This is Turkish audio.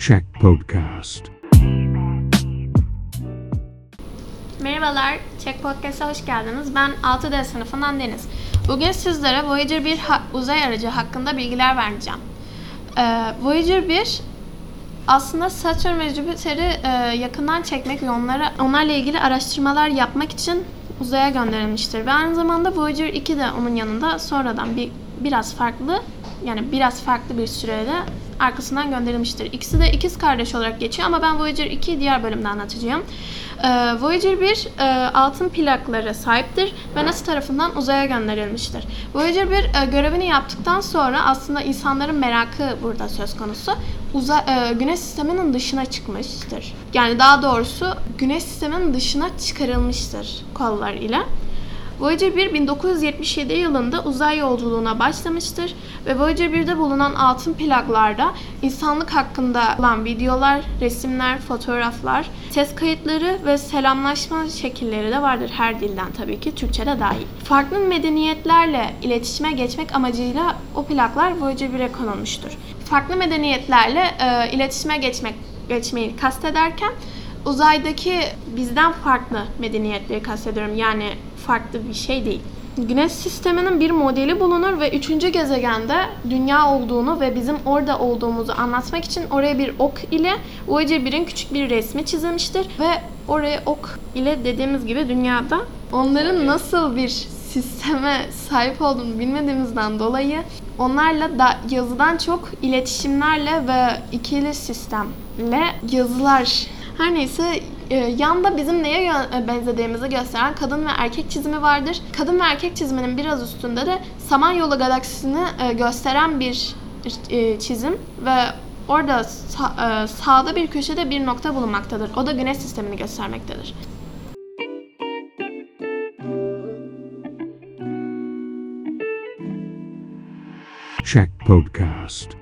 Check Podcast. Merhabalar, Check Podcast'a hoş geldiniz. Ben 6D sınıfından Deniz. Bugün sizlere Voyager 1 ha- uzay aracı hakkında bilgiler vereceğim. Ee, Voyager 1 aslında Satürn ve Jüpiter'i e, yakından çekmek ve onlara onlarla ilgili araştırmalar yapmak için uzaya gönderilmiştir. Ve aynı zamanda Voyager 2 de onun yanında sonradan bir biraz farklı yani biraz farklı bir sürede arkasından gönderilmiştir. İkisi de ikiz kardeş olarak geçiyor ama ben Voyager 2'yi diğer bölümde anlatacağım. Ee, Voyager 1 e, altın plaklara sahiptir ve NASA tarafından uzaya gönderilmiştir. Voyager 1 e, görevini yaptıktan sonra aslında insanların merakı burada söz konusu. Uza, e, Güneş sisteminin dışına çıkmıştır. Yani daha doğrusu Güneş sisteminin dışına çıkarılmıştır kollar ile. Voyager 1 1977 yılında uzay yolculuğuna başlamıştır ve Voyager 1'de bulunan altın plaklarda insanlık hakkında olan videolar, resimler, fotoğraflar, ses kayıtları ve selamlaşma şekilleri de vardır her dilden tabii ki Türkçe de dahil. Farklı medeniyetlerle iletişime geçmek amacıyla o plaklar Voyager 1'e konulmuştur. Farklı medeniyetlerle e, iletişime geçmek geçmeyi kastederken uzaydaki bizden farklı medeniyetleri kastediyorum. Yani farklı bir şey değil. Güneş sisteminin bir modeli bulunur ve üçüncü gezegende dünya olduğunu ve bizim orada olduğumuzu anlatmak için oraya bir ok ile Voyager 1'in küçük bir resmi çizilmiştir ve oraya ok ile dediğimiz gibi dünyada onların nasıl bir sisteme sahip olduğunu bilmediğimizden dolayı onlarla da yazıdan çok iletişimlerle ve ikili sistemle yazılar her neyse e, yanda bizim neye e, benzediğimizi gösteren kadın ve erkek çizimi vardır. Kadın ve erkek çiziminin biraz üstünde de Samanyolu galaksisini e, gösteren bir çizim ve orada sa- sağda bir köşede bir nokta bulunmaktadır. O da güneş sistemini göstermektedir. Check Podcast.